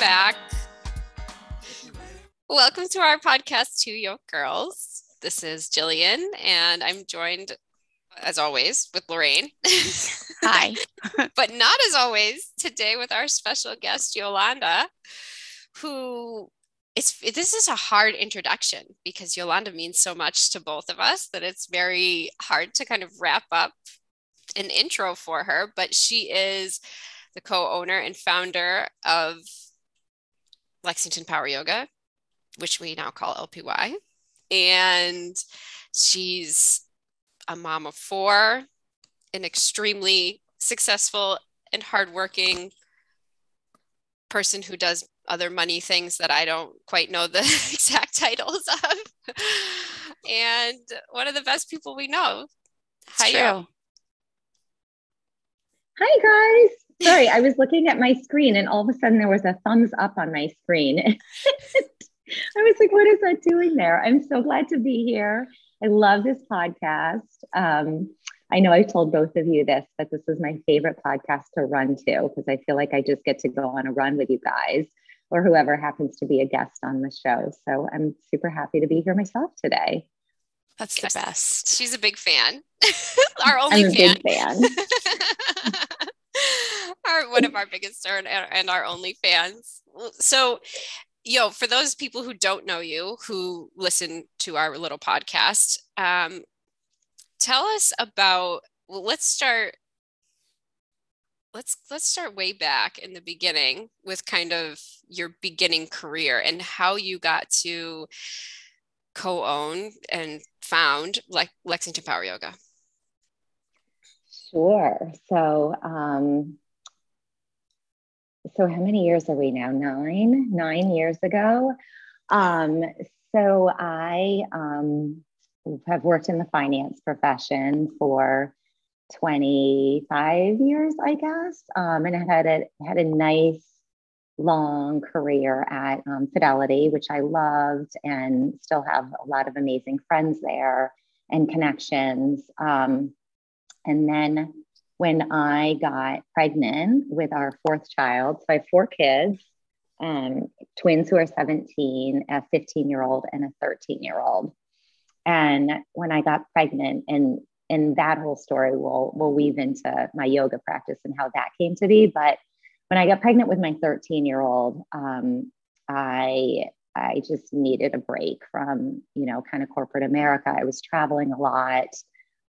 back. Welcome to our podcast, Two Yoke Girls. This is Jillian, and I'm joined, as always, with Lorraine. Hi. but not as always today with our special guest, Yolanda, who it's this is a hard introduction because Yolanda means so much to both of us that it's very hard to kind of wrap up an intro for her. But she is the co-owner and founder of Lexington Power Yoga, which we now call LPY. And she's a mom of four, an extremely successful and hardworking person who does other money things that I don't quite know the exact titles of. and one of the best people we know. Hi, True. Hi guys. Sorry, I was looking at my screen and all of a sudden there was a thumbs up on my screen. I was like, what is that doing there? I'm so glad to be here. I love this podcast. Um, I know I've told both of you this, but this is my favorite podcast to run to because I feel like I just get to go on a run with you guys or whoever happens to be a guest on the show. So I'm super happy to be here myself today. That's the best. She's a big fan. our only I'm a fan. Big fan. our one of our biggest and, and our only fans. So, yo, for those people who don't know you, who listen to our little podcast, um, tell us about. Well, let's start. Let's let's start way back in the beginning with kind of your beginning career and how you got to co-own and found like Lexington Power Yoga. Sure. So um, so how many years are we now? Nine, nine years ago. Um, so I um, have worked in the finance profession for 25 years, I guess, um, and I had a had a nice long career at um, Fidelity, which I loved, and still have a lot of amazing friends there and connections. Um, and then when I got pregnant with our fourth child. So I have four kids, um, twins who are 17, a 15 year old, and a 13 year old. And when I got pregnant, and and that whole story will will weave into my yoga practice and how that came to be. But when I got pregnant with my 13 year old, um, I I just needed a break from you know kind of corporate America. I was traveling a lot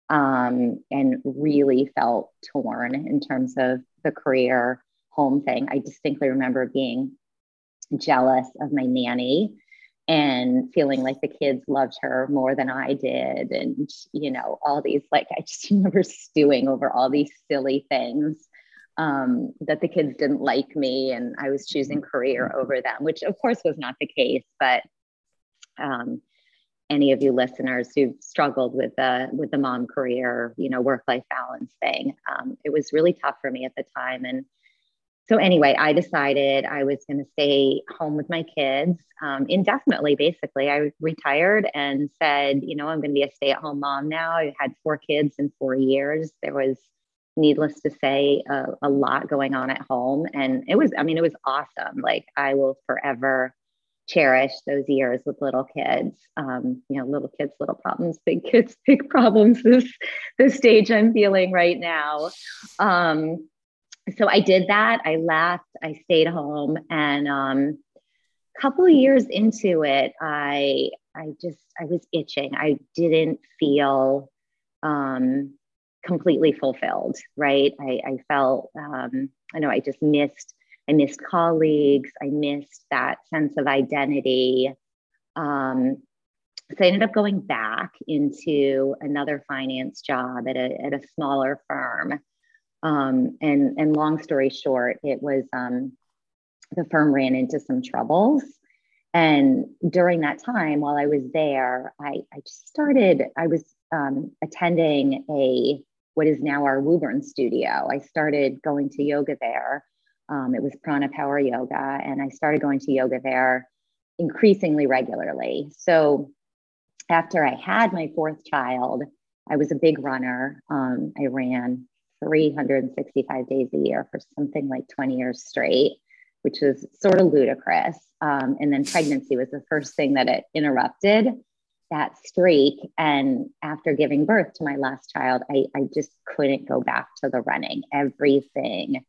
um, and really felt torn in terms of the career home thing. I distinctly remember being jealous of my nanny and feeling like the kids loved her more than I did. And, you know, all these, like, I just remember stewing over all these silly things um, that the kids didn't like me and I was choosing career over them, which of course was not the case. But um, any of you listeners who've struggled with the with the mom career, you know, work life balance thing. Um, it was really tough for me at the time, and so anyway, I decided I was going to stay home with my kids um, indefinitely. Basically, I retired and said, you know, I'm going to be a stay at home mom now. I had four kids in four years. There was needless to say a, a lot going on at home and it was i mean it was awesome like i will forever cherish those years with little kids. Um, you know, little kids, little problems, big kids, big problems. This the stage I'm feeling right now. Um, so I did that. I left. I stayed home, and um, a couple of years into it, I I just I was itching. I didn't feel um, completely fulfilled. Right. I, I felt um, I know I just missed I missed colleagues. I missed that sense of identity. Um, so I ended up going back into another finance job at a, at a smaller firm. Um, and, and long story short, it was um, the firm ran into some troubles. And during that time, while I was there, I, I just started, I was um, attending a what is now our Woburn studio. I started going to yoga there um, it was Prana Power Yoga, and I started going to yoga there increasingly regularly. So after I had my fourth child, I was a big runner. Um, I ran 365 days a year for something like 20 years straight. which was sort of ludicrous. Um, and then pregnancy was the first thing that it interrupted that streak. And after giving birth to my last child, I, I just couldn't go back to the running. Everything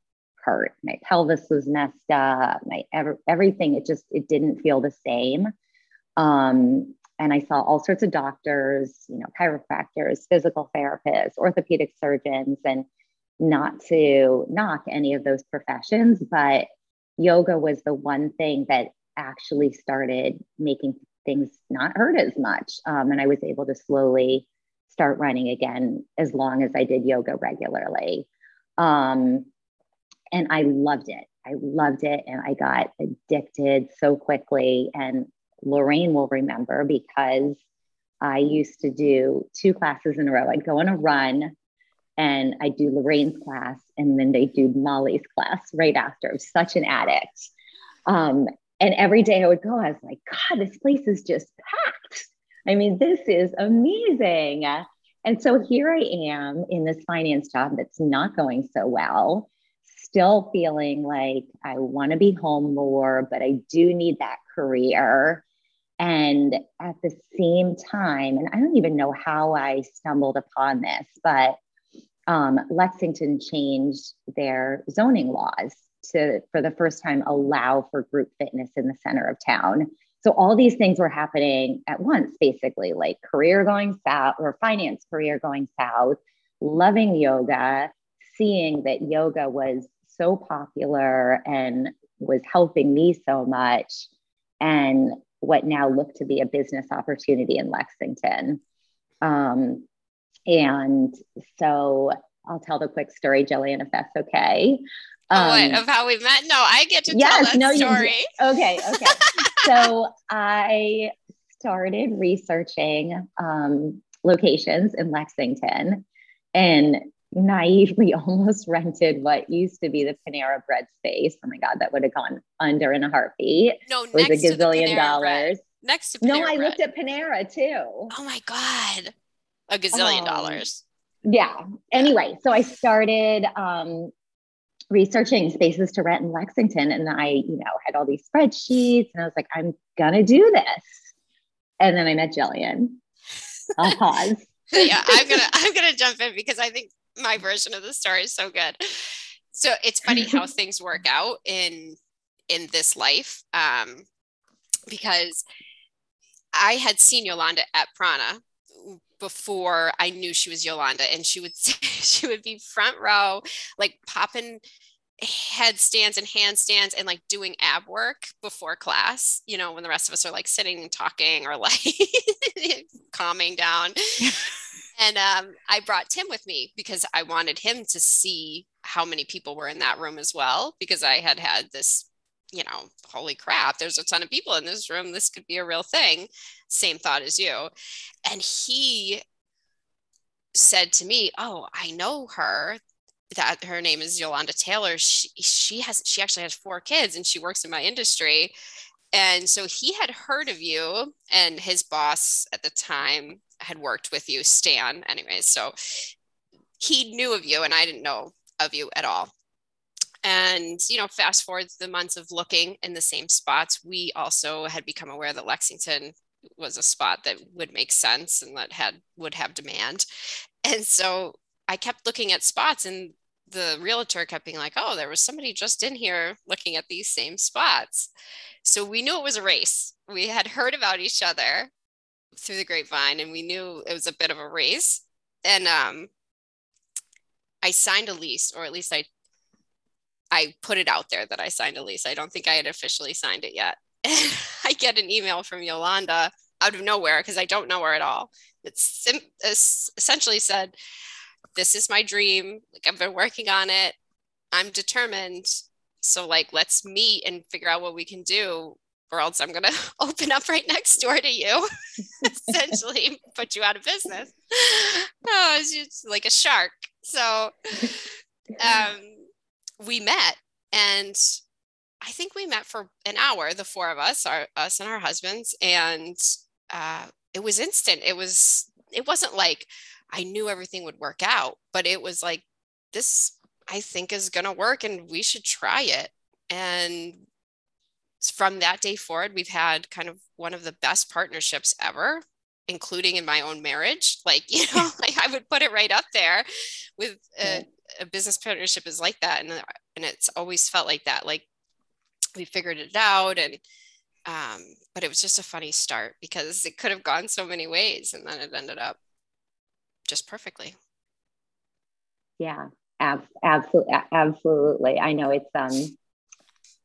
hurt. My pelvis was messed up. My ever, everything, it just, it didn't feel the same. Um, and I saw all sorts of doctors, you know, chiropractors, physical therapists, orthopedic surgeons, and not to knock any of those professions, but yoga was the one thing that actually started making things not hurt as much. Um, and I was able to slowly start running again as long as I did yoga regularly. Um, and I loved it. I loved it. And I got addicted so quickly. And Lorraine will remember because I used to do two classes in a row. I'd go on a run and I'd do Lorraine's class and then they'd do Molly's class right after. I was such an addict. Um, and every day I would go, I was like, God, this place is just packed. I mean, this is amazing. And so here I am in this finance job that's not going so well, still feeling like I want to be home more, but I do need that career. And at the same time, and I don't even know how I stumbled upon this, but um, Lexington changed their zoning laws to, for the first time, allow for group fitness in the center of town. So all these things were happening at once, basically, like career going south or finance career going south, loving yoga, seeing that yoga was so popular and was helping me so much, and what now looked to be a business opportunity in Lexington. Um, and so I'll tell the quick story, Jillian, if that's okay. Um, what, of how we met? No, I get to yes, tell that no, story. You, okay, okay. so I started researching um, locations in Lexington and naively almost rented what used to be the Panera Bread space. Oh my God, that would have gone under in a heartbeat. No, it was a gazillion dollars. Bread. Next to Panera No, I Bread. looked at Panera too. Oh my God. A gazillion um, dollars. Yeah. Anyway, so I started um, researching spaces to rent in Lexington. And I, you know, had all these spreadsheets and I was like, I'm gonna do this. And then I met Jillian. I'll pause. yeah, I'm gonna I'm gonna jump in because I think my version of the story is so good. So it's funny how things work out in in this life. Um, because I had seen Yolanda at Prana before I knew she was Yolanda, and she would she would be front row, like popping headstands and handstands and like doing ab work before class. You know, when the rest of us are like sitting and talking or like calming down. And um, I brought Tim with me because I wanted him to see how many people were in that room as well, because I had had this you know, holy crap, there's a ton of people in this room. This could be a real thing. Same thought as you. And he said to me, Oh, I know her. That her name is Yolanda Taylor. She, she has, she actually has four kids and she works in my industry. And so he had heard of you, and his boss at the time had worked with you, Stan, anyways. So he knew of you, and I didn't know of you at all. And, you know, fast forward the months of looking in the same spots, we also had become aware that Lexington was a spot that would make sense and that had would have demand. And so I kept looking at spots and the realtor kept being like, oh, there was somebody just in here looking at these same spots. So we knew it was a race. We had heard about each other through the grapevine and we knew it was a bit of a race. And um, I signed a lease, or at least I I put it out there that I signed a lease. I don't think I had officially signed it yet. I get an email from Yolanda out of nowhere because I don't know her at all. It's, sim- essentially said, This is my dream. Like, I've been working on it. I'm determined. So, like, let's meet and figure out what we can do, else I'm going to open up right next door to you, essentially, put you out of business. Oh, it's just like a shark. So, um, we met and I think we met for an hour, the four of us, our us and our husbands, and uh, it was instant. It was it wasn't like I knew everything would work out, but it was like this I think is gonna work and we should try it. and from that day forward, we've had kind of one of the best partnerships ever, including in my own marriage. Like, you know, like I would put it right up there with a, a business partnership is like that. And, and it's always felt like that. Like we figured it out and, um, but it was just a funny start because it could have gone so many ways and then it ended up just perfectly. Yeah, ab- absolutely. Absolutely. I know it's, um,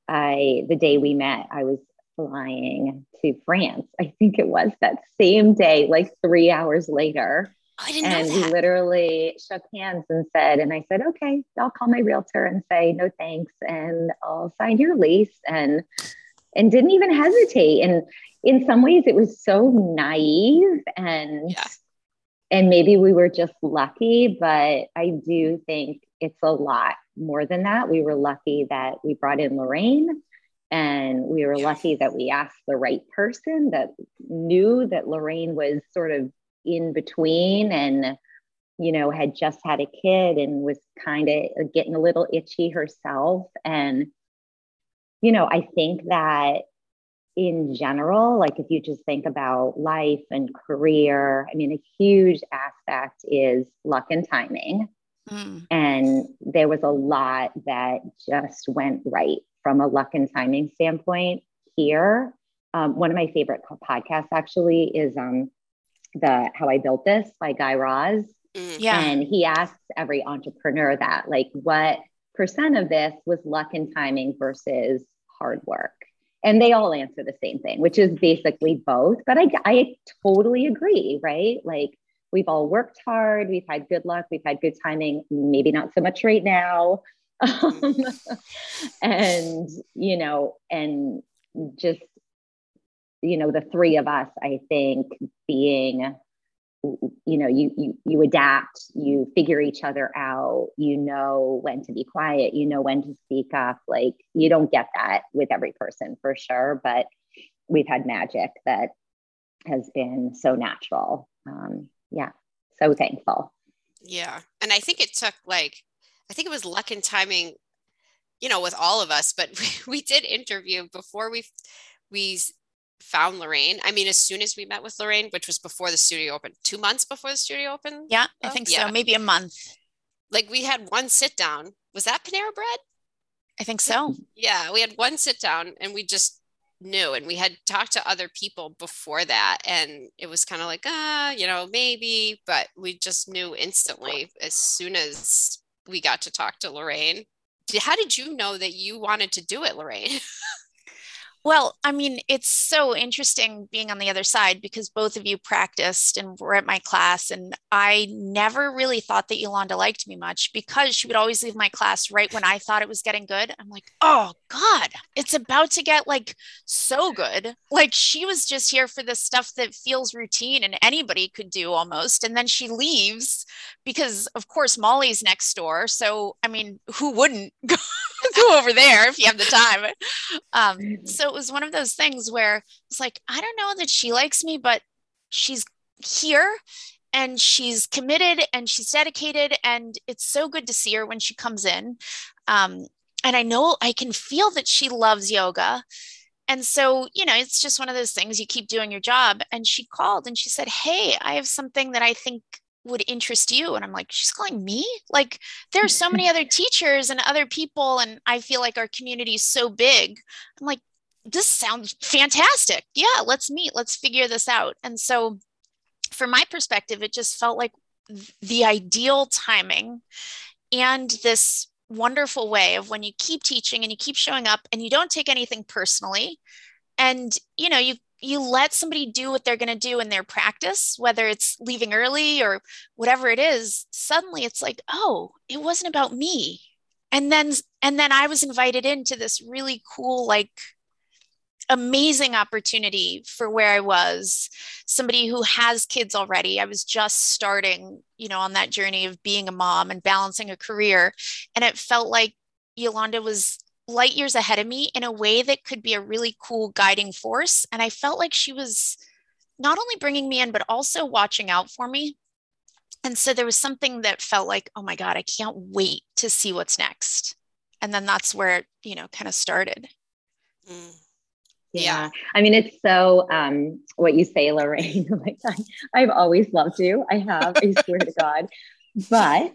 I the day we met, I was flying to France. I think it was that same day, like three hours later. Oh, and we literally shook hands and said, and I said, okay, I'll call my realtor and say no thanks, and I'll sign your lease, and and didn't even hesitate. And in some ways, it was so naive and. Yeah. And maybe we were just lucky, but I do think it's a lot more than that. We were lucky that we brought in Lorraine and we were lucky that we asked the right person that knew that Lorraine was sort of in between and you know had just had a kid and was kind of getting a little itchy herself. And you know I think that in general like if you just think about life and career I mean a huge aspect is luck and timing Mm. and there was a lot that just went right from a luck and timing standpoint here. Um, one of my favorite co- podcasts actually is um, the How I Built This by Guy Raz. Mm. Yeah. And he asks every entrepreneur that, like, what percent of this was luck and timing versus hard work? And they all answer the same thing, which is basically both. But I, I totally agree, right? Like, we've all worked hard, we've had good luck, we've had good timing, maybe not so much right now. Um, and, you know, and just, you know, the three of us, I think, being you know you you you adapt you figure each other out you know when to be quiet you know when to speak up like you don't get that with every person for sure but we've had magic that has been so natural um yeah so thankful Yeah. And I think it took like, I think it was luck and timing, you know, with all of us, but we, we did interview before we, we found Lorraine. I mean, as soon as we met with Lorraine, which was before the studio opened, two months before the studio opened. Yeah, I think yeah. so. Maybe a month. Like we had one sit down. Was that Panera Bread? I think so. Yeah. We had one sit down and we just knew and we had talked to other people before that and it was kind of like ah you know maybe but we just knew instantly as soon as we got to talk to lorraine. How did you know that you wanted to do it lorraine Well, I mean, it's so interesting being on the other side because both of you practiced and were at my class. And I never really thought that Yolanda liked me much because she would always leave my class right when I thought it was getting good. I'm like, oh God, it's about to get like so good. Like she was just here for this stuff that feels routine and anybody could do almost. And then she leaves because, of course, Molly's next door. So, I mean, who wouldn't go, over there if you have the time? Um, so it was one of those things where it's like, I don't know that she likes me, but she's here and she's committed and she's dedicated. And it's so good to see her when she comes in. Um, and I know I can feel that she loves yoga. And so, you know, it's just one of those things you keep doing your job. And she called and she said, Hey, I have something that I think would interest you. And I'm like, She's calling me? Like, there are so many other teachers and other people. And I feel like our community is so big. I'm like, this sounds fantastic. Yeah, let's meet. Let's figure this out. And so, from my perspective, it just felt like the ideal timing and this wonderful way of when you keep teaching and you keep showing up and you don't take anything personally and you know you you let somebody do what they're going to do in their practice whether it's leaving early or whatever it is suddenly it's like oh it wasn't about me and then and then i was invited into this really cool like amazing opportunity for where I was, somebody who has kids already. I was just starting, you know, on that journey of being a mom and balancing a career. And it felt like Yolanda was light years ahead of me in a way that could be a really cool guiding force. And I felt like she was not only bringing me in, but also watching out for me. And so there was something that felt like, oh my God, I can't wait to see what's next. and then that's where it you know kind of started mm. Yeah. yeah. I mean, it's so um, what you say, Lorraine. like I, I've always loved you. I have, I swear to God. But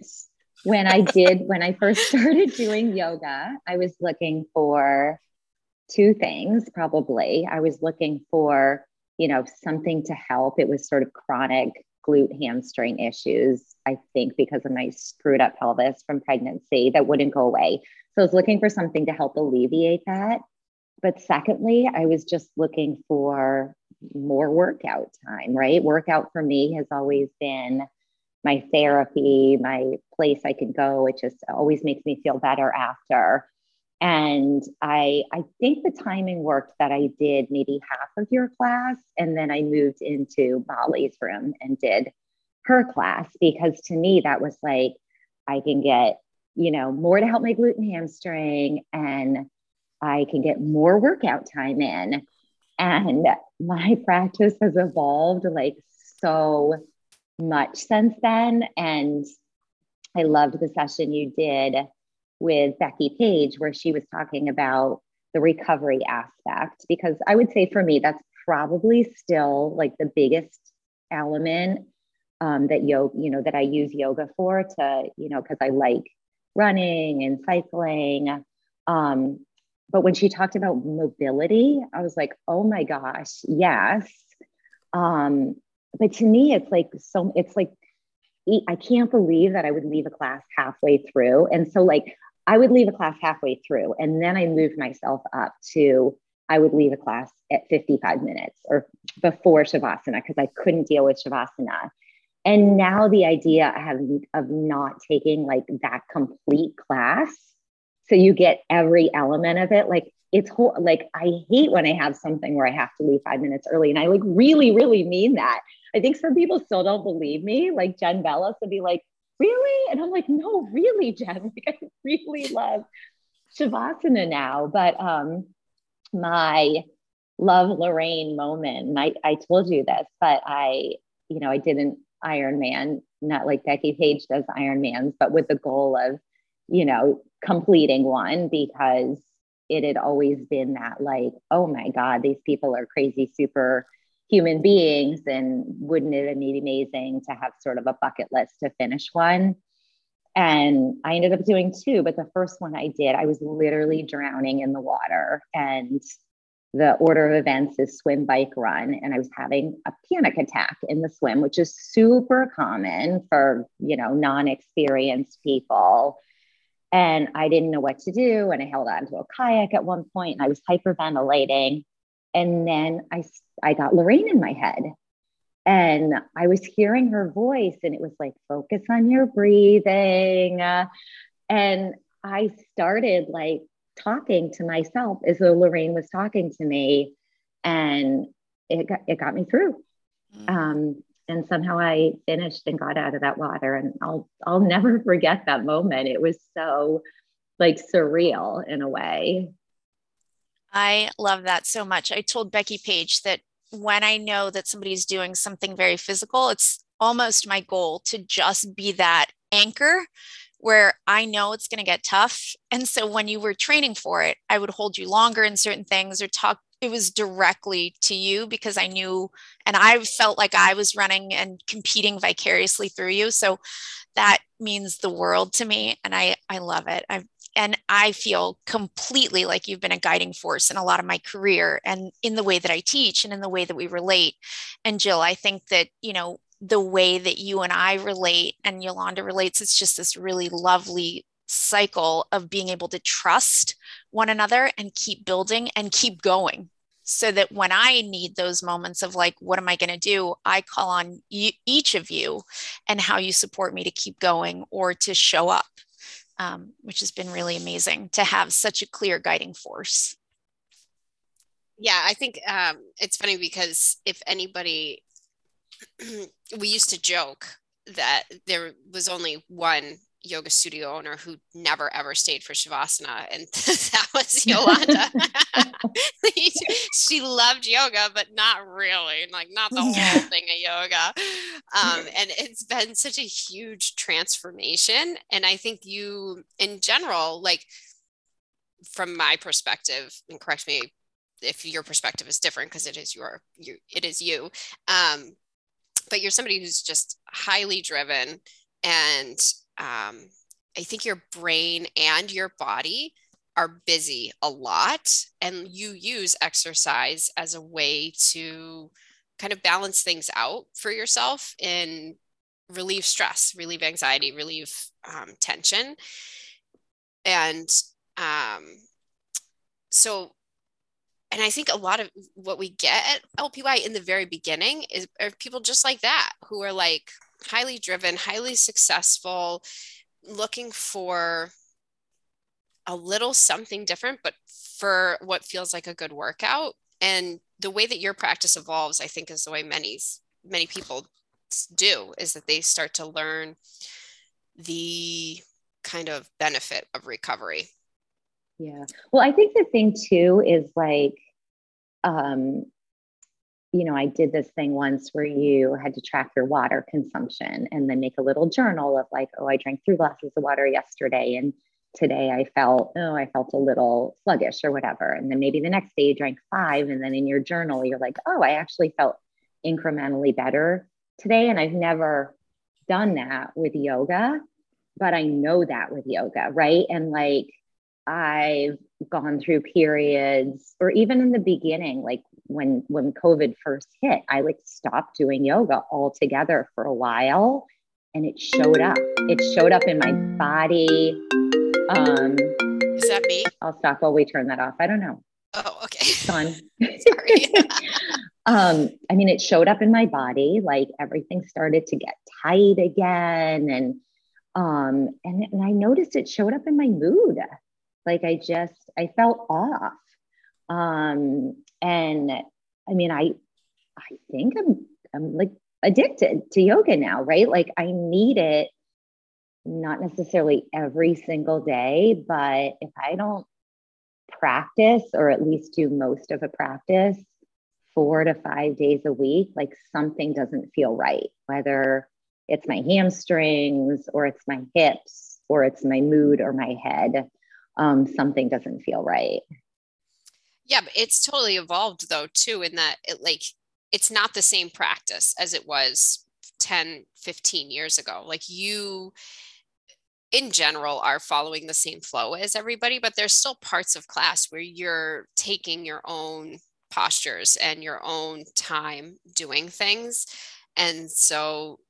when I did, when I first started doing yoga, I was looking for two things probably. I was looking for, you know, something to help. It was sort of chronic glute hamstring issues, I think, because of my screwed up pelvis from pregnancy that wouldn't go away. So I was looking for something to help alleviate that. But secondly, I was just looking for more workout time, right? Workout for me has always been my therapy, my place I could go. It just always makes me feel better after. And I, I think the timing worked that I did maybe half of your class. And then I moved into Molly's room and did her class because to me, that was like, I can get, you know, more to help my gluten hamstring and I can get more workout time in. And my practice has evolved like so much since then. And I loved the session you did with Becky Page, where she was talking about the recovery aspect, because I would say for me, that's probably still like the biggest element um, that yoga, you know, that I use yoga for to, you know, because I like running and cycling. Um, but when she talked about mobility, I was like, oh my gosh, yes. Um, but to me, it's like so, it's like, I can't believe that I would leave a class halfway through. And so, like, I would leave a class halfway through, and then I moved myself up to I would leave a class at 55 minutes or before Shavasana because I couldn't deal with Shavasana. And now the idea I have of not taking like that complete class, so you get every element of it, like it's whole, like I hate when I have something where I have to leave five minutes early, and I like really, really mean that. I think some people still don't believe me. Like Jen Bellis would be like, really? And I'm like, no, really, Jen. Like I really love Shavasana now. But um my love Lorraine moment, I, I told you this, but I, you know, I didn't Ironman, not like Becky Page does Iron Man's, but with the goal of, you know, completing one because it had always been that like, oh my God, these people are crazy super human beings and wouldn't it be amazing to have sort of a bucket list to finish one? And i ended up doing two but the first one i did i was literally drowning in the water and the order of events is swim bike run. And i was having a panic attack in the swim which is super common for you know non-experienced people and i didn't know what to do and i held on to a kayak at one point and i was hyperventilating and then I, I got Lorraine in my head and I was hearing her voice and it was like, focus on your breathing. and I started like talking to myself as though Lorraine was talking to me and it got, it got me through. Mm. Um, and somehow I finished and got out of that water and I'll, I'll never forget that moment. It was so like surreal in a way. I love that so much. I told Becky Page that when I know that somebody's doing something very physical, it's almost my goal to just be that anchor where I know it's going to get tough. And so when you were training for it, I would hold you longer in certain things or talk. It was directly to you because I knew and I felt like I was running and competing vicariously through you. So that means the world to me. And I, I love it. I've and I feel completely like you've been a guiding force in a lot of my career and in the way that I teach and in the way that we relate. And Jill, I think that, you know, the way that you and I relate and Yolanda relates, it's just this really lovely cycle of being able to trust one another and keep building and keep going so that when I need those moments of like, what am I going to do? I call on each of you and how you support me to keep going or to show up um, which has been really amazing to have such a clear guiding force. Yeah, I think um, it's funny because if anybody, we used to joke that there was only one yoga studio owner who never ever stayed for shavasana and that was yolanda. She loved yoga but not really like not the whole thing of yoga. Um, and it's been such a huge transformation and i think you in general like from my perspective, and correct me if your perspective is different because it is your you it is you um, but you're somebody who's just highly driven and um, i think your brain and your body are busy a lot and you use exercise as a way to kind of balance things out for yourself and relieve stress relieve anxiety relieve um, tension. And um, so and I think a lot of what we get at LPY in the very beginning is are people just like that who are like highly driven, highly successful, looking for a little something different, but for what feels like a good workout. And the way that your practice evolves, I think, is the way many many people do is that they start to learn the kind of benefit of recovery yeah. Well, I think the thing too is like, um, you know, I did this thing once where you had to track your water consumption and then make a little journal of like, oh, I drank three glasses of water yesterday. And today I felt, oh, I felt a little sluggish or whatever. And then maybe the next day you drank five. And then in your journal, you're like, oh, I actually felt incrementally better today. And I've never done that with yoga, but I know that with yoga, right? And like, I've gone through periods, or even in the beginning, like when when COVID first hit, I like stopped doing yoga altogether for a while, and it showed up. It showed up in my body. Um, Is that me? I'll stop while we turn that off. I don't know. Oh, okay. Done. Sorry. um, I mean, it showed up in my body. Like everything started to get tight again, and um, and and I noticed it showed up in my mood like I just, I felt off. Um, and I mean, I, I think I'm, I'm like addicted to yoga now, right? Like I need it, not necessarily every single day, but if I don't practice or at least do most of a practice four to five days a week, like something doesn't feel right, whether it's my hamstrings or it's my hips or it's my mood or my head um, something doesn't feel right. Yeah, but it's totally evolved though too in that it like it's not the same practice as it was 10, 15 years ago. Like you in general are following the same flow as everybody, but there's still parts of class where you're taking your own postures and your own time doing things. And so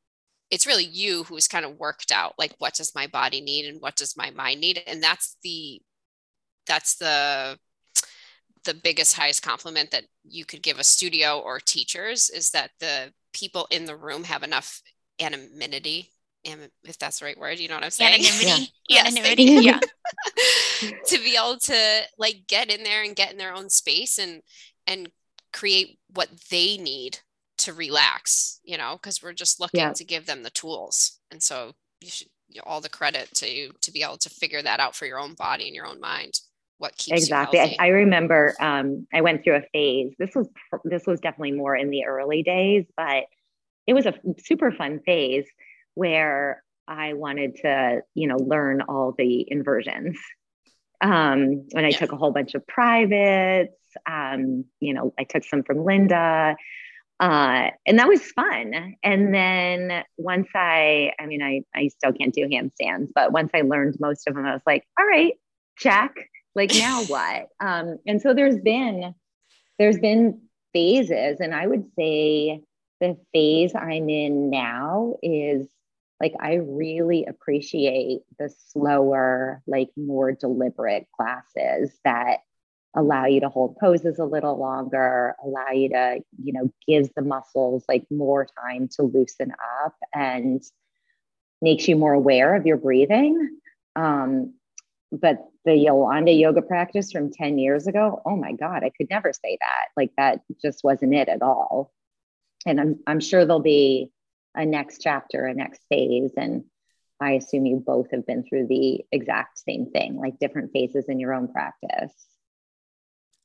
it's really you who's kind of worked out like what does my body need and what does my mind need and that's the that's the the biggest highest compliment that you could give a studio or teachers is that the people in the room have enough anonymity if that's the right word you know what i'm saying? Anonymity. Yeah. anonymity. yeah. To be able to like get in there and get in their own space and and create what they need to relax, you know, because we're just looking yeah. to give them the tools. And so you should you know, all the credit to you to be able to figure that out for your own body and your own mind. What keeps exactly? I, I, remember um, I went through a phase. This was this was definitely more in the early days, but it was a super fun phase where I wanted to, you know, learn all the inversions. Um, and I yeah. took a whole bunch of privates. Um, you know, I took some from Linda. Uh, and that was fun. And then once I, I mean, I, I still can't do handstands, but once I learned most of them, I was like, all right, check. Like now what? Um, and so there's been, there's been phases, and I would say the phase I'm in now is like I really appreciate the slower, like more deliberate classes that allow you to hold poses a little longer, allow you to, you know, gives the muscles like more time to loosen up and makes you more aware of your breathing. Um, but the Yolanda yoga practice from 10 years ago, oh my God, I could never say that. Like that just wasn't it at all. And I'm, I'm sure there'll be a next chapter, a next phase. And I assume you both have been through the exact same thing, like different phases in your own practice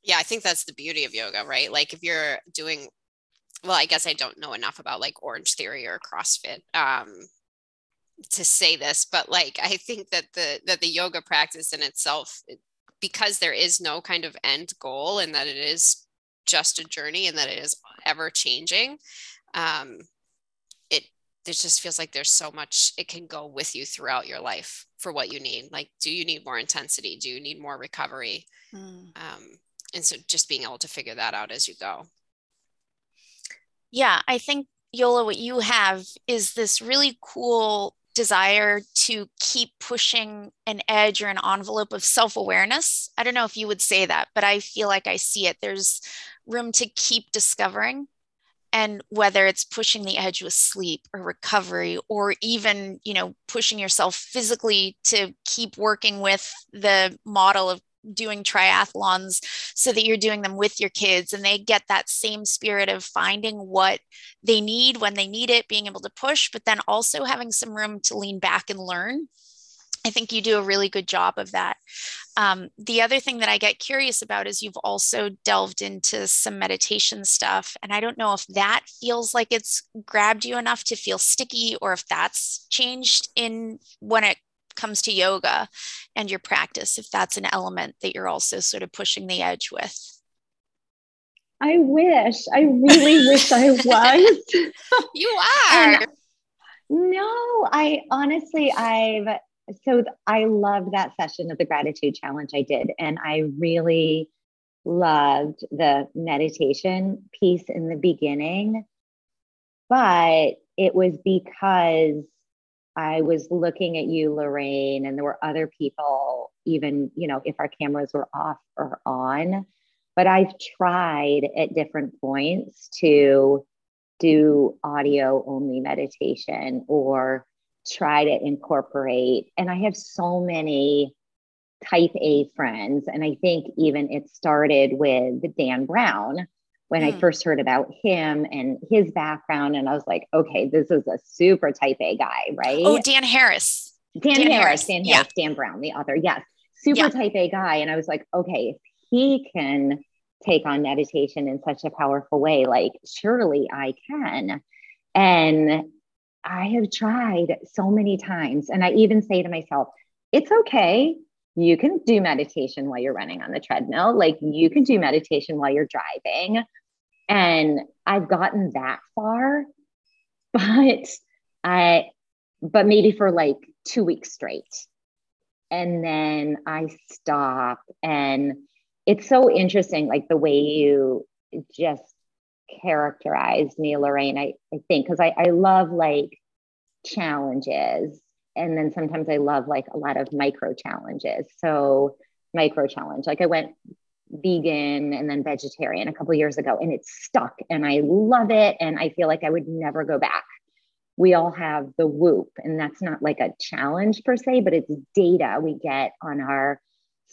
yeah i think that's the beauty of yoga right? Like if you're doing well i guess i don't know enough about like Orangetheory or crossfit um to say this but like i think that the that the yoga practice in itself it because there is no kind of end goal and that it is just a journey and that it is ever changing um, it it just feels like there's so much it can go with you throughout your life for what you need. Like do you need more intensity? Do you need more recovery? Mm. um, and so just being able to figure that out as you go yeah i think yola what you have is this really cool desire to keep pushing an edge or an envelope of self awareness. I don't know if you would say that, but I feel like I see it. There's room to keep discovering. And whether it's pushing the edge with sleep or recovery, or even, you know, pushing yourself physically to keep working with the model of doing triathlons so that you're doing them with your kids and they get that same spirit of finding what they need when they need it, being able to push, but then also having some room to lean back and learn. I think you do a really good job of that. Um, the other thing that I get curious about is you've also delved into some meditation stuff. And I don't know if that feels like it's grabbed you enough to feel sticky or if that's changed in when it comes to yoga and your practice, if that's an element that you're also sort of pushing the edge with. I wish. I really wish I was. you are. And no, I honestly, I've so I loved that session of the gratitude challenge I did, and I really loved the meditation piece in the beginning. But it was because I was looking at you, Lorraine, and there were other people, even, you know, if our cameras were off or on. But I've tried at different points to do audio only meditation or try to incorporate. And I have so many type A friends. And I think even it started with Dan Brown when mm. I hmm. first heard about him and his background. And I was like, okay, this is a super type A guy, right? Oh, Dan Harris. Dan, Dan Harris, Harris, Dan Harris, yeah. Dan Brown, the author. Yes. Super yeah. type A guy. And I was like, okay, if he can take on meditation in such a powerful way, like surely I can. And I have tried so many times. And I even say to myself, it's okay you can do meditation while you're running on the treadmill. Like you can do meditation while you're driving. And I've gotten that far, but I, but maybe for like two weeks straight. And then I stop. And it's so interesting, like the way you just characterized me, Lorraine, I, I think, because I, I love like challenges and then sometimes I love like a lot of micro challenges. So micro challenge, like I went vegan and then vegetarian a couple years ago and it's stuck and I love it and I feel like I would never go back. We all have the whoop and that's not like a challenge per se, but it's data we get on our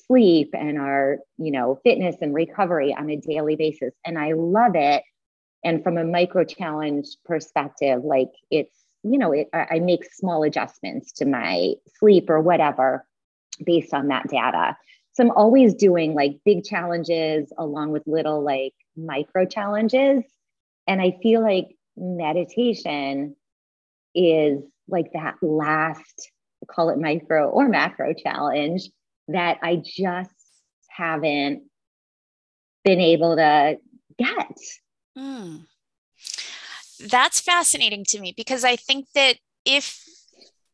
sleep and our, you know, fitness and recovery on a daily basis and I love it. And from a micro challenge perspective, like it's you know, it, I make small adjustments to my sleep or whatever based on that data. So I'm always doing like big challenges along with little like micro challenges. And I feel like meditation is like that last, call it micro or macro challenge that I just haven't been able to get. Mm that's fascinating to me because I think that if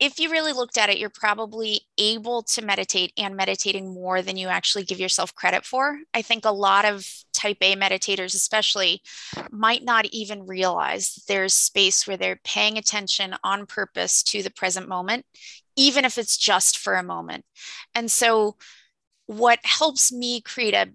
if you really looked at it, you're probably able to meditate and meditating more than you actually give yourself credit for. I think a lot of type A meditators, especially, might not even realize there's space where they're paying attention on purpose to the present moment, even if it's just for a moment. And so, what helps me create a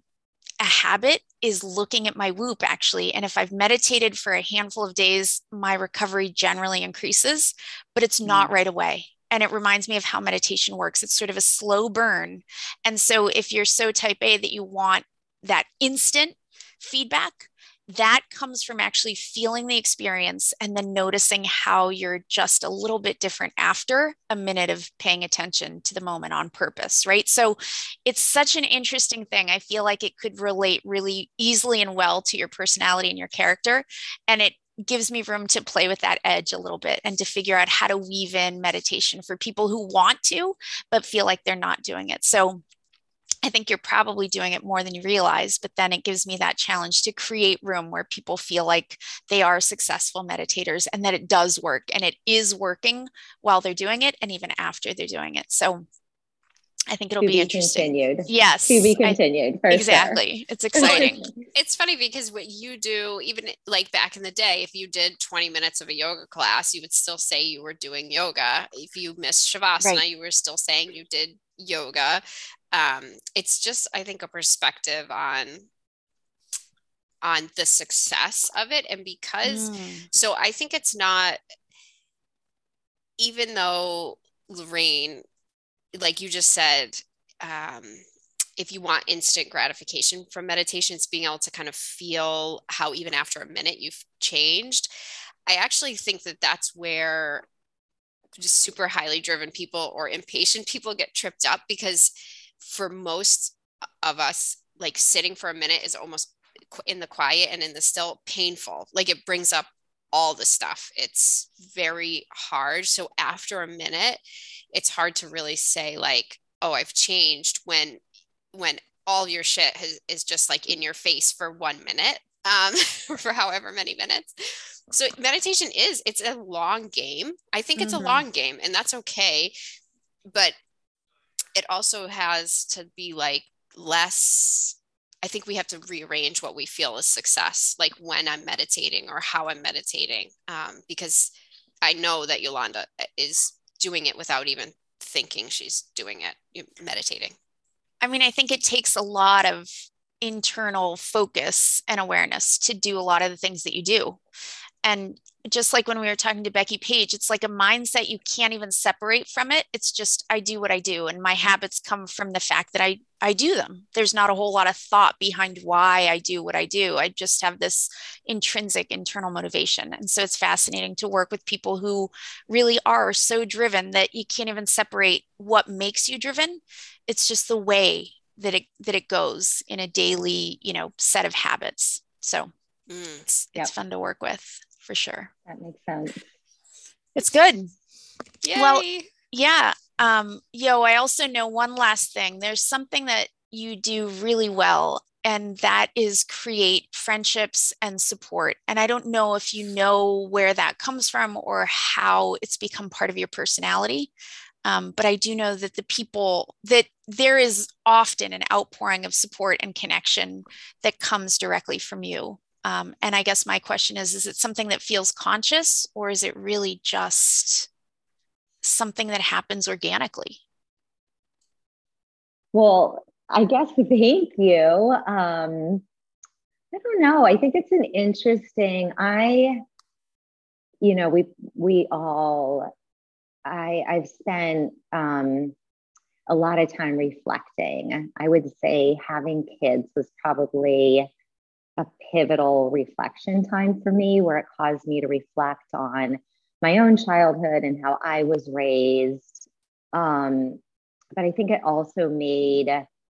a habit is looking at my whoop actually. And if I've meditated for a handful of days, my recovery generally increases, but it's not mm. right away. And it reminds me of how meditation works. It's sort of a slow burn. And so if you're so type A that you want that instant feedback, that comes from actually feeling the experience and then noticing how you're just a little bit different after a minute of paying attention to the moment on purpose, right? So it's such an interesting thing. I feel like it could relate really easily and well to your personality and your character. And it gives me room to play with that edge a little bit and to figure out how to weave in meditation for people who want to, but feel like they're not doing it. So I think you're probably doing it more than you realize, but then it gives me that challenge to create room where people feel like they are successful meditators and that it does work and it is working while they're doing it and even after they're doing it. So I think it'll to be, be interesting. Continued. Yes. To be continued. I, exactly. Sure. It's exciting. it's funny because what you do, even like back in the day, if you did 20 minutes of a yoga class, you would still say you were doing yoga. If you missed Shavasana, right. you were still saying you did yoga. Um, it's just, I think, a perspective on on the success of it and because mm. so i think it's not even though lorraine like you just said, um, if you want instant gratification from meditation, it's being able to kind of feel how even after a minute you've changed. I actually think that that's where just super highly driven people or impatient people get tripped up because for most of us, like sitting for a minute is almost in the quiet and in the still painful. Like it brings up all the stuff. It's very hard. So after a minute, it's hard to really say like, oh, I've changed when when all your shit has, is just like in your face for one minute, um, for however many minutes. So meditation is it's a long game. I think it's mm-hmm. a long game, and that's okay. But it also has to be like less I think we have to rearrange what we feel is success, like when I'm meditating or how I'm meditating, um, because I know that Yolanda uh, is doing it without even thinking she's doing it, meditating. I mean, I think it takes a lot of internal focus and awareness to do a lot of the things that you do. And just like when we were talking to Becky Page, it's like a mindset you can't even separate from it. It's just I do what I do, and my habits come from the fact that I I do them. There's not a whole lot of thought behind why I do what I do. I just have this intrinsic internal motivation, and so it's fascinating to work with people who really are so driven that you can't even separate what makes you driven. It's just the way that it that it goes in a daily you know set of habits. So mm, it's, yep. it's fun to work with for sure. That makes sense. It's good. Yay. Well, yeah. Um, yo, I also know one last thing. There's something that you do really well, and that is create friendships and support. And I don't know if you know where that comes from or how it's become part of your personality. Um, but I do know that the people that there is often an outpouring of support and connection that comes directly from you. Um, and I guess my question is is it something that feels conscious or is it really just something that happens organically? Well, I guess thank you. Um, I don't know. I think it's an interesting. I, you know, we we all. I I've spent um, a lot of time reflecting. I would say having kids was probably a pivotal reflection time for me where it caused me to reflect on my own childhood and how I was raised. Um, but I think it also made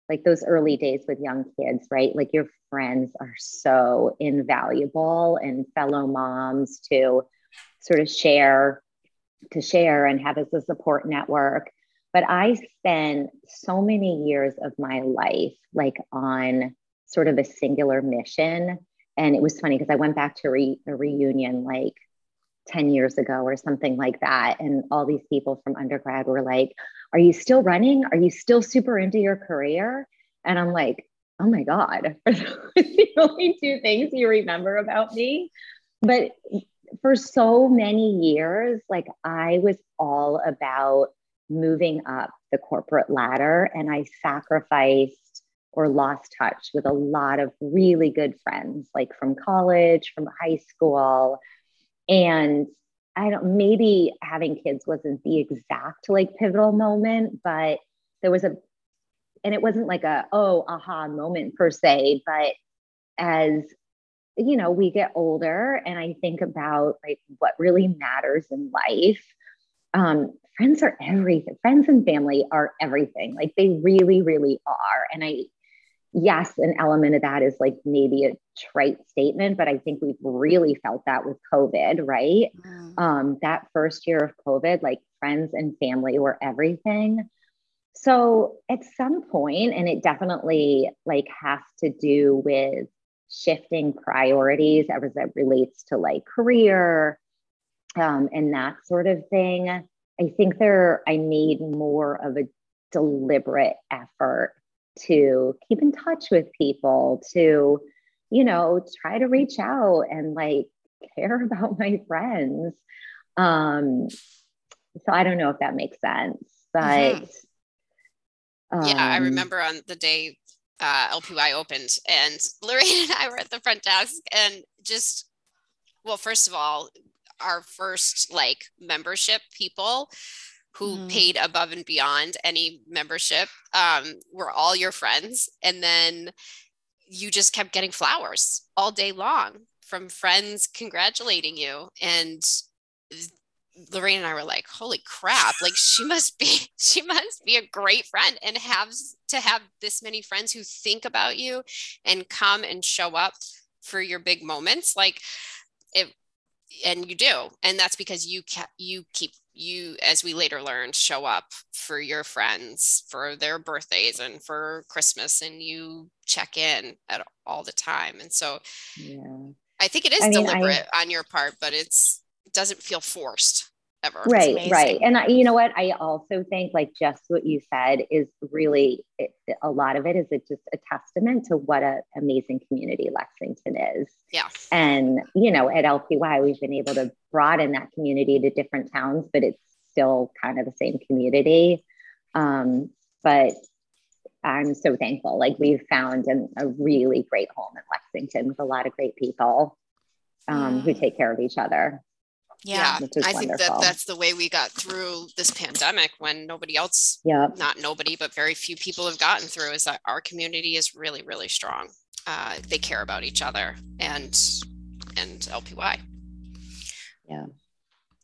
like those early days with young kids, right? Like your friends are so invaluable and fellow moms to sort of share to share and have as a support network. But I spent so many years of my life like on sort of a singular mission. And it was funny because I went back to re- a reunion like 10 years ago or something like that. And all these people from undergrad were like, Are you still running? Are you still super into your career? And I'm like, Oh my God, the only two things you remember about me? But for so many years, like I was all about moving up the corporate ladder and I sacrificed or lost touch with a lot of really good friends, like from college, from high school. And I don't, maybe having kids wasn't the exact like pivotal moment, but there was a, and it wasn't like a, oh, aha moment per se, but as you know, we get older and I think about like what really matters in life. Um, friends are everything. Friends and family are everything. Like they really, really are. And I yes, an element of that is like maybe a trite statement, but I think we've really felt that with COVID, right? Mm. Um, that first year of COVID, like friends and family were everything. So at some point, and it definitely like has to do with shifting priorities as it relates to like career um, and that sort of thing. I think there I made more of a deliberate effort to keep in touch with people, to, you know, try to reach out and like care about my friends. Um, so I don't know if that makes sense, but mm-hmm. um, yeah, I remember on the day uh, LPY opened, and Lorraine and I were at the front desk, and just well, first of all, our first like membership people who mm-hmm. paid above and beyond any membership um, were all your friends, and then you just kept getting flowers all day long from friends congratulating you and Lorraine and I were like, holy crap, like she must be, she must be a great friend and have to have this many friends who think about you and come and show up for your big moments. Like it, and you do. And that's because you kept, you keep, you, as we later learned, show up for your friends for their birthdays and for Christmas and you check in at all the time. And so yeah. I think it is I mean, deliberate I, on your part, but it's, doesn't feel forced ever. Right, right. And I, you know what? I also think like just what you said is really it, a lot of it is it just a testament to what an amazing community Lexington is. Yeah. And you know, at LPY we've been able to broaden that community to different towns, but it's still kind of the same community. Um, but I'm so thankful. Like we've found an, a really great home in Lexington with a lot of great people um, who take care of each other yeah, yeah i think that that's the way we got through this pandemic when nobody else yeah not nobody but very few people have gotten through is that our community is really really strong. Uh, they care about each other and and lpy yeah.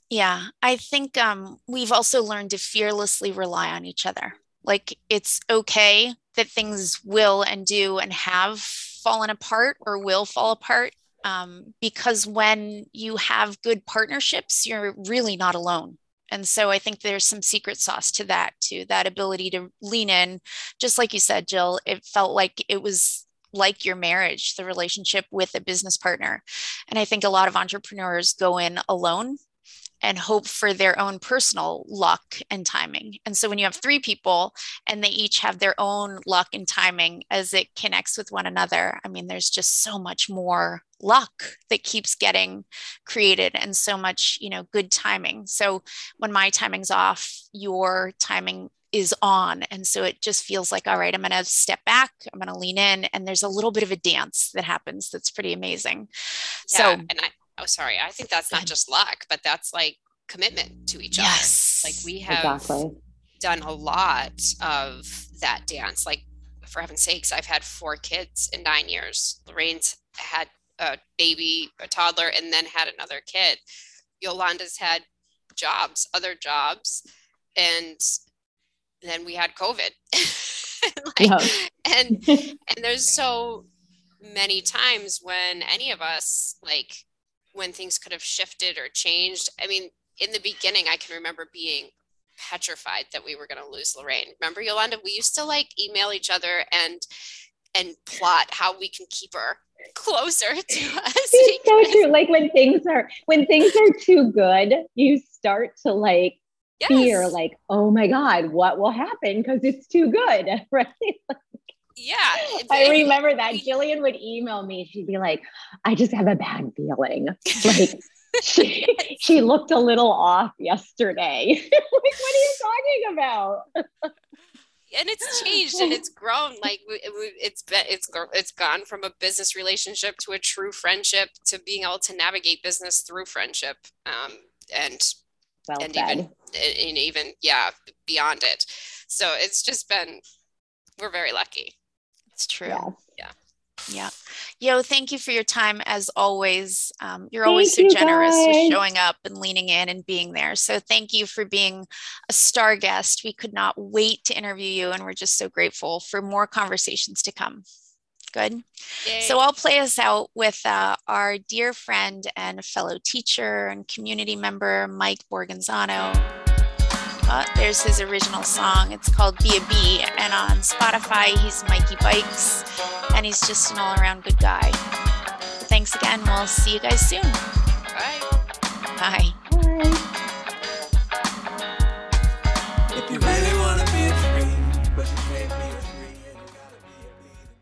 Yeah i think um, we've also learned to fearlessly rely on each other. Like it's okay that things will and do and have fallen apart or will fall apart um, because when you have good partnerships, you're really not alone. And so I think there's some secret sauce to that, to that ability to lean in. Just like you said, Jill, it felt like it was like your marriage, the relationship with a business partner. And I think a lot of entrepreneurs go in alone and hope for their own personal luck and timing. And so when you have three people and they each have their own luck and timing as it connects with one another, I mean, there's just so much more luck that keeps getting created and so much, you know, good timing. So when my timing's off, your timing is on. And so it just feels like, all right, I'm going to step back, I'm going to lean in. And there's a little bit of a dance that happens that's pretty amazing. Yeah, so, and I, oh sorry i think that's not just luck but that's like commitment to each yes, other like we have exactly. done a lot of that dance like for heaven's sakes i've had four kids in nine years lorraine's had a baby a toddler and then had another kid yolanda's had jobs other jobs and then we had covid like, yeah. and and there's so many times when any of us like when things could have shifted or changed. I mean, in the beginning, I can remember being petrified that we were going to lose Lorraine. Remember, Yolanda, we used to like email each other and and plot how we can keep her closer to us. It's so true. Like when things are when things are too good, you start to like yes. fear, like, oh my God, what will happen? Because it's too good. Right. yeah. I remember that Jillian would email me. She'd be like, I just have a bad feeling. Like she, she looked a little off yesterday. like, what are you talking about? And it's changed and it's grown like it's been it's it's gone from a business relationship to a true friendship to being able to navigate business through friendship um, and well and said. even and even yeah beyond it so it's just been we're very lucky it's true. Yes. Yeah. Yo, thank you for your time as always. Um, you're thank always so you generous guys. with showing up and leaning in and being there. So thank you for being a star guest. We could not wait to interview you, and we're just so grateful for more conversations to come. Good. Yay. So I'll play us out with uh, our dear friend and fellow teacher and community member, Mike Borganzano. Uh, there's his original song. It's called Be a Bee. And on Spotify, he's Mikey Bikes. And he's just an all around good guy. Thanks again. We'll see you guys soon. Bye. Bye. Bye.